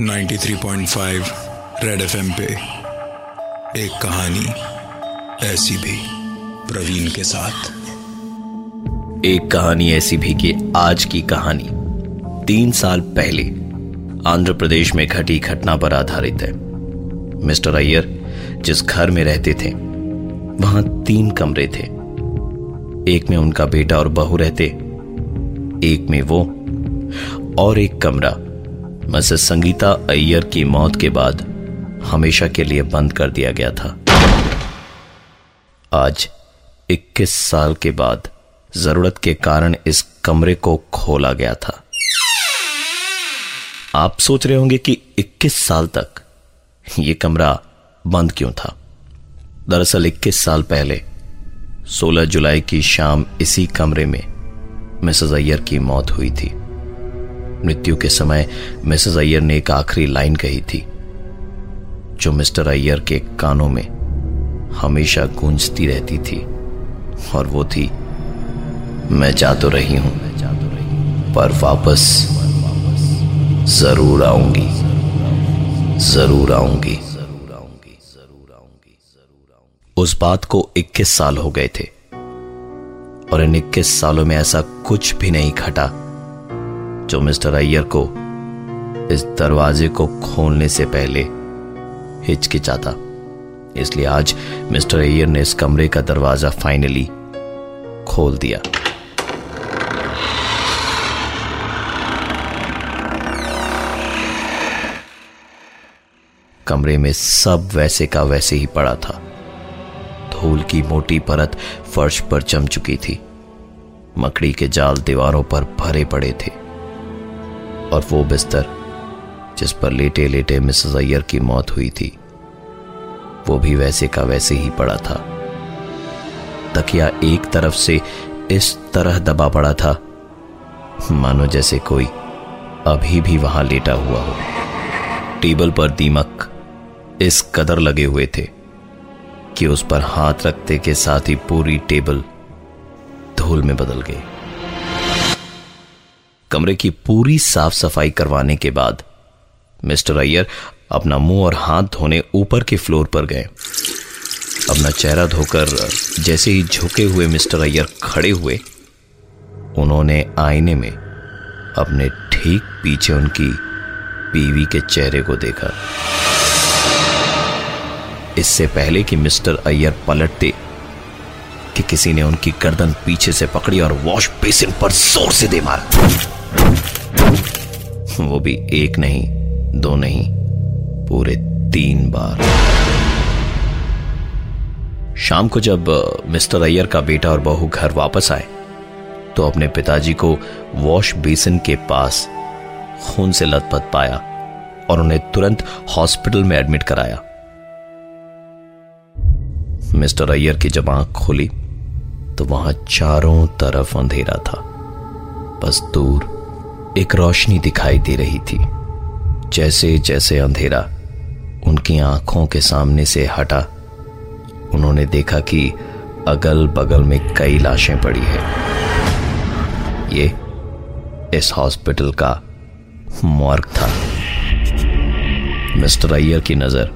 93.5 red FM पे एक कहानी ऐसी भी प्रवीण के साथ। एक कहानी ऐसी भी कि आज की कहानी तीन साल पहले आंध्र प्रदेश में घटी घटना पर आधारित है। मिस्टर अय्यर, जिस घर में रहते थे, वहाँ तीन कमरे थे। एक में उनका बेटा और बहू रहते, एक में वो और एक कमरा। मिसेस संगीता अय्यर की मौत के बाद हमेशा के लिए बंद कर दिया गया था। आज 21 साल के बाद ज़रूरत के कारण इस कमरे को खोला गया था। आप सोच रहे होंगे कि 21 साल तक यह कमरा बंद क्यों था? दरअसल 21 साल पहले 16 जुलाई की शाम इसी कमरे में मिसेस अय्यर की मौत हुई थी। मृत्यु के समय मिसेस अय्यर ने एक आखिरी लाइन कही थी, जो मिस्टर अय्यर के कानों में हमेशा गूंजती रहती थी, और वो थी, मैं जा तो रही हूँ, पर वापस ज़रूर आऊँगी ज़रूर आऊँगी, उस बात को 21 साल हो गए थे, और इन 21 सालों में ऐसा कुछ भी नहीं घटा जो मिस्टर अय्यर को इस दरवाजे को खोलने से पहले हिचकिचाता। इसलिए आज मिस्टर अय्यर ने इस कमरे का दरवाज़ा फाइनली खोल दिया। कमरे में सब वैसे का वैसे ही पड़ा था। धूल की मोटी परत फर्श पर जम चुकी थी। मकड़ी के जाल दीवारों पर भरे पड़े थे। और वो बिस्तर, जिस पर लेटे लेटे मिसेस अय्यर की मौत हुई थी, वो भी वैसे का वैसे ही पड़ा था। तकिया एक तरफ़ से इस तरह दबा पड़ा था, मानो जैसे कोई अभी भी वहाँ लेटा हुआ हो। टेबल पर दीमक इस कदर लगे हुए थे कि उस पर हाथ रखते के साथ ही पूरी टेबल धूल में बदल गई। कमरे की पूरी साफ़ सफ़ाई करवाने के बाद मिस्टर अय्यर अपना मुँह और हाथ धोने ऊपर के फ्लोर पर गए। अपना चेहरा धोकर, जैसे ही झुके हुए मिस्टर अय्यर खड़े हुए, उन्होंने आईने में अपने ठीक पीछे उनकी बीवी के चेहरे को देखा। इससे पहले कि मिस्टर अय्यर पलटते कि किसी ने उनकी गर्दन पीछे से पकड़ी और वॉश बेसिन पर ज़ोर से दे मारा। वो भी एक नहीं, दो नहीं, पूरे तीन बार। शाम को जब मिस्टर अय्यर का बेटा और बहू घर वापस आए तो अपने पिताजी को वॉश बेसिन के पास खून से लथपथ पाया और उन्हें तुरंत हॉस्पिटल में एडमिट कराया। मिस्टर अय्यर की जब आँख खुली तो वहाँ चारों तरफ़ अंधेरा था, बस दूर एक रोशनी दिखाई दे रही थी। जैसे जैसे अंधेरा उनकी आँखों के सामने से हटा, उन्होंने देखा कि अगल बगल में कई लाशें पड़ी है। ये इस हॉस्पिटल का मॉर्ग था। मिस्टर अय्यर की नज़र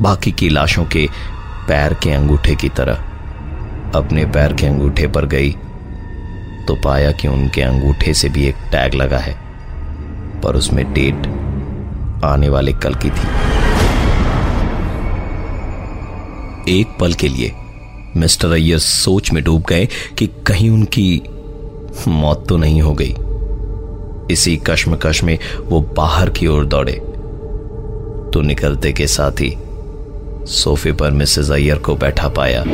बाकी की लाशों के पैर के अंगूठे की तरह अपने पैर के अंगूठे पर गई। तो पाया कि उनके अंगूठे से भी एक टैग लगा है, पर उसमें डेट आने वाले कल की थी। एक पल के लिए मिस्टर अय्यर सोच में डूब गए कि कहीं उनकी मौत तो नहीं हो गई। इसी कश्मकश में वो बाहर की ओर दौड़े। तो निकलते के साथ ही सोफे पर मिसेस अय्यर को बैठा पाया।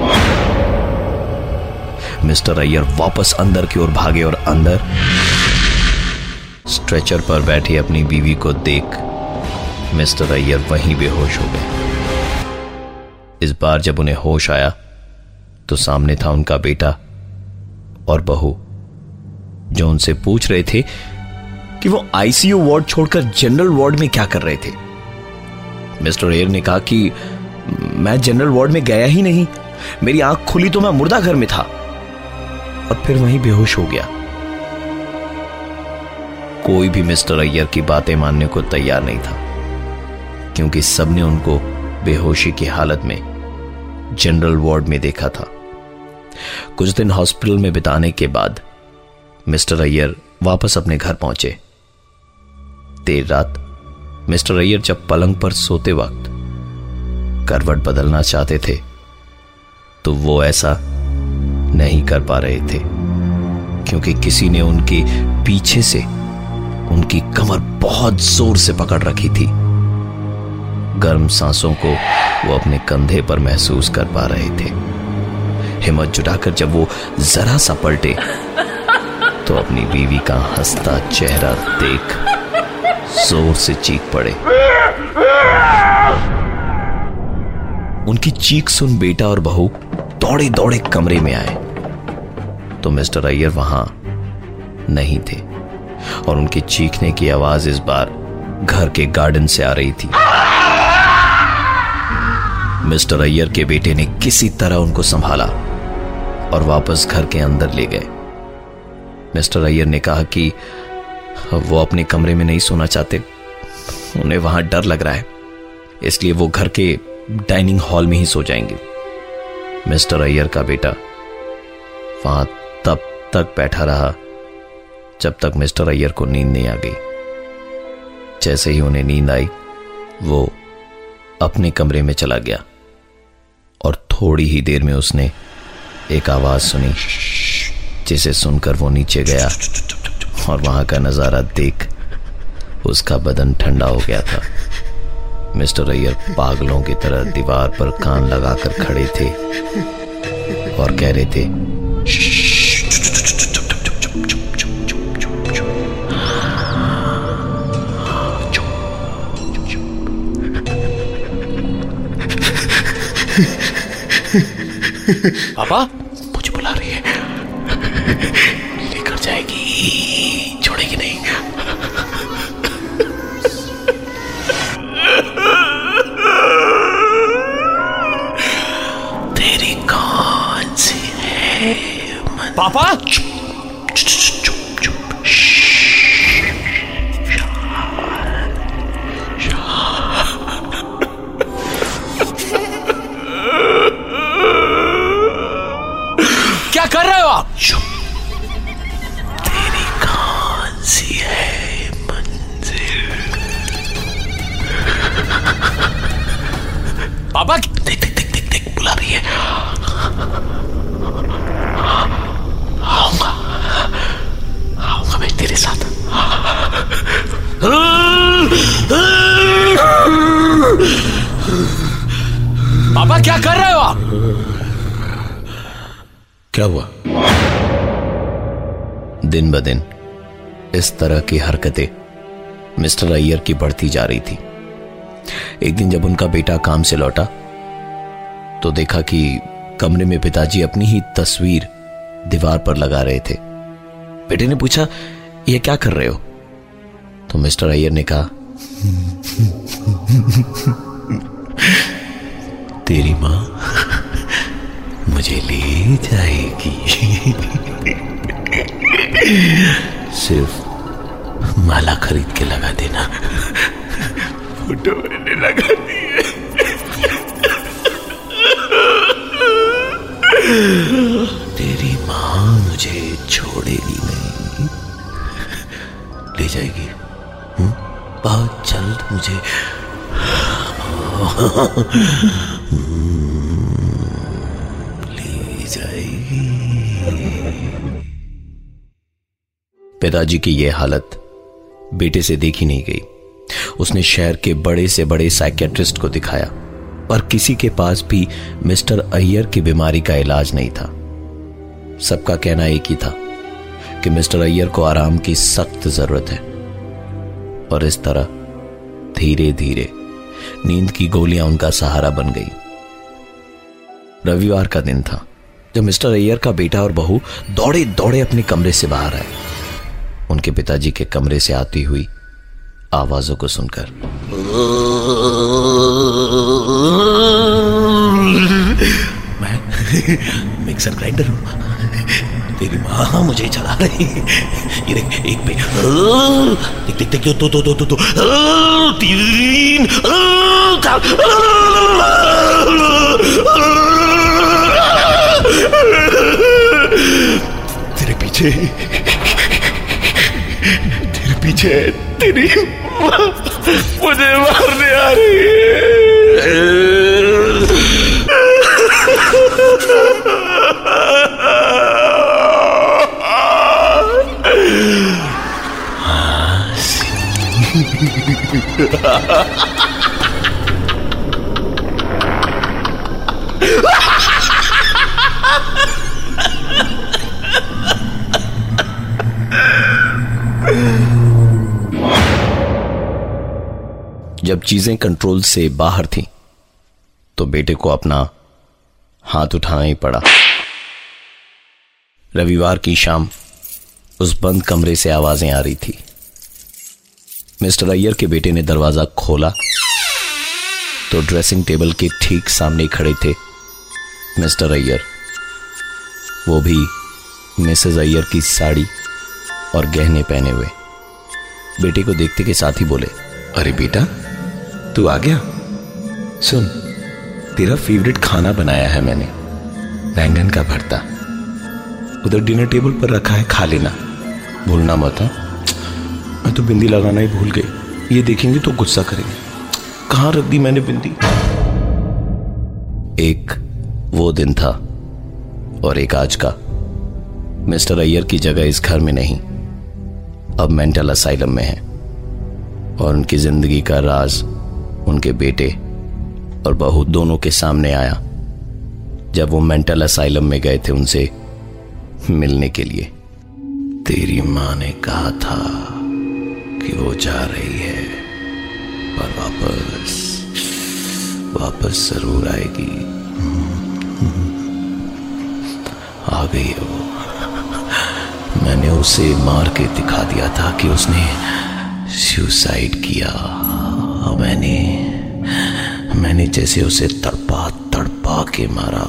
मिस्टर अय्यर वापस अंदर की ओर भागे और अंदर स्ट्रेचर पर बैठी अपनी बीवी को देख मिस्टर अय्यर वहीं बेहोश हो गए। इस बार जब उन्हें होश आया तो सामने था उनका बेटा और बहू, जो उनसे पूछ रहे थे कि वो आईसीयू वार्ड छोड़कर जनरल वार्ड में क्या कर रहे थे। मिस्टर एयर ने कहा कि, मैं जनरल वार्ड में गया ही नहीं। मेरी आँख खुली तो मैं मुर्दा घर में था। और फिर वहीं बेहोश हो गया। कोई भी मिस्टर अय्यर की बातें मानने को तैयार नहीं था, क्योंकि सबने उनको बेहोशी की हालत में जनरल वार्ड में देखा था। कुछ दिन हॉस्पिटल में बिताने के बाद मिस्टर अय्यर वापस अपने घर पहुँचे। देर रात मिस्टर अय्यर जब पलंग पर सोते वक्त करवट बदलना चाहते थे तो वो ऐसा नहीं कर पा रहे थे, क्योंकि किसी ने उनके पीछे से उनकी कमर बहुत ज़ोर से पकड़ रखी थी। गर्म सांसों को वो अपने कंधे पर महसूस कर पा रहे थे। हिम्मत जुटाकर जब वो जरा सा पलटे तो अपनी बीवी का हंसता चेहरा देख ज़ोर से चीख पड़े। उनकी चीख सुन बेटा और बहू दौड़े दौड़े कमरे में आए। तो मिस्टर अय्यर वहाँ नहीं थे और उनके चीखने की आवाज़ इस बार घर के गार्डन से आ रही थी। मिस्टर अय्यर के बेटे ने किसी तरह उनको संभाला और वापस घर के अंदर ले गए। मिस्टर अय्यर ने कहा कि वो अपने कमरे में नहीं सोना चाहते। उन्हें वहाँ डर लग रहा है। इसलिए वो घर के डाइनिंग हॉल में ही सो जाएँगे। मिस्टर अय्यर का बेटा वहाँ तक बैठा रहा, जब तक मिस्टर अय्यर को नींद नहीं आ गई। जैसे ही उन्हें नींद आई, वो अपने कमरे में चला गया और थोड़ी ही देर में उसने एक आवाज़ सुनी, जिसे सुनकर वो नीचे गया और वहाँ का नज़ारा देख उसका बदन ठंडा हो गया था। मिस्टर अय्यर पागलों की तरह दीवार पर कान लगाकर खड़े थे और कह रहे थे पापा मुझे बुला रही है। लेकर जाएगी। छोड़ेगी नहीं। तेरी कौन सी है पापा? कर रहे हो आप? तेरी कौन सी है मंजिल। पापा देख देख देख देख देख बुला रही है। आऊँगा। आऊँगा मैं तेरे साथ। पापा क्या कर रहे हो आप? क्या हुआ? दिन ब दिन, इस तरह की हरकतें मिस्टर अय्यर की बढ़ती जा रही थी। एक दिन जब उनका बेटा काम से लौटा तो देखा कि कमरे में पिताजी अपनी ही तस्वीर दीवार पर लगा रहे थे। बेटे ने पूछा यह क्या कर रहे हो? तो मिस्टर अय्यर ने कहा, तेरी माँ मुझे ले जाएगी। सिर्फ़ माला खरीद के लगा देना। फ़ोटो मैंने लगा दी तेरी माँ मुझे छोड़ेगी नहीं। ले जाएगी। हुँ? बहुत जल्द मुझे। पिताजी की यह हालत बेटे से देखी नहीं गई। उसने शहर के बड़े से बड़े साइकेट्रिस्ट को दिखाया, पर किसी के पास भी मिस्टर अय्यर की बीमारी का इलाज नहीं था। सबका कहना एक ही था कि मिस्टर अय्यर को आराम की सख्त ज़रूरत है, और इस तरह धीरे धीरे नींद की गोलियाँ उनका सहारा बन गई। रविवार का दिन था, जब मिस्टर अय्यर का बेटा और बहू दौड़े दौड़े अपने कमरे से बाहर आए। उनके पिताजी के कमरे से आती हुई आवाजों को सुनकर। मैं मिक्सर ग्राइंडर हूँ। तेरी माँ मुझे चला रही ये देख, एक पे, देख देख देख, दो दो दो दो दो, तीन तेरे पीछे तेरे पीछे तेरी मुझे मारने आ रही जब चीज़ें कंट्रोल से बाहर थीं, तो बेटे को अपना हाथ उठाना ही पड़ा। रविवार की शाम उस बंद कमरे से आवाज़ें आ रही थी। मिस्टर अय्यर के बेटे ने दरवाज़ा खोला तो ड्रेसिंग टेबल के ठीक सामने खड़े थे मिस्टर अय्यर। वो भी मिसेज अय्यर की साड़ी और गहने पहने हुए। बेटे को देखते के साथ ही बोले अरे बेटा तू आ गया? सुन, तेरा फेवरेट खाना बनाया है मैंने, बैंगन का भरता। उधर डिनर टेबल पर रखा है, खा लेना। भूलना मत हाँ? मैं तो बिंदी लगाना ही भूल गई। ये देखेंगे तो गुस्सा करेंगे। कहाँ रख दी मैंने बिंदी? एक वो दिन था, और एक आज का। मिस्टर अय्यर की जगह इस घर में नहीं। अब मेंटल असाइलम में है, और उनकी ज़िंदगी का राज उनके बेटे और बहू दोनों के सामने आया, जब वो मेंटल असाइलम में गए थे उनसे मिलने के लिए। तेरी माँ ने कहा था कि वो जा रही है, पर वापस वापस ज़रूर आएगी। आ गई है वो। मैंने उसे मार के दिखा दिया था कि उसने सुसाइड किया। और मैंने मैंने जैसे उसे तड़पा तड़पा के मारा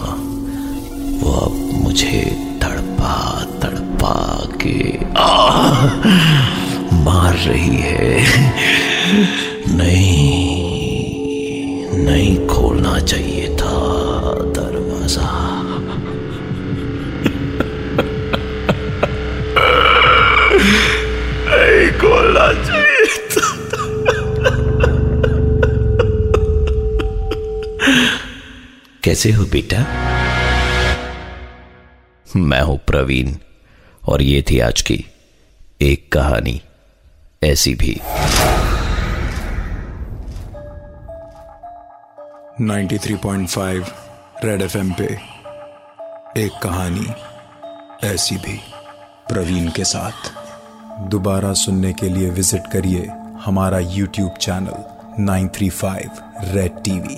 वो अब मुझे तड़पा तड़पा के आ, मार रही है। नहीं नहीं खोलना चाहिए। कैसे हो बेटा? मैं हूँ प्रवीण, और ये थी आज की एक कहानी, ऐसी भी। 93.5 रेड एफएम पे एक कहानी, ऐसी भी। प्रवीण के साथ। दोबारा सुनने के लिए विज़िट करिए हमारा YouTube channel 935 red TV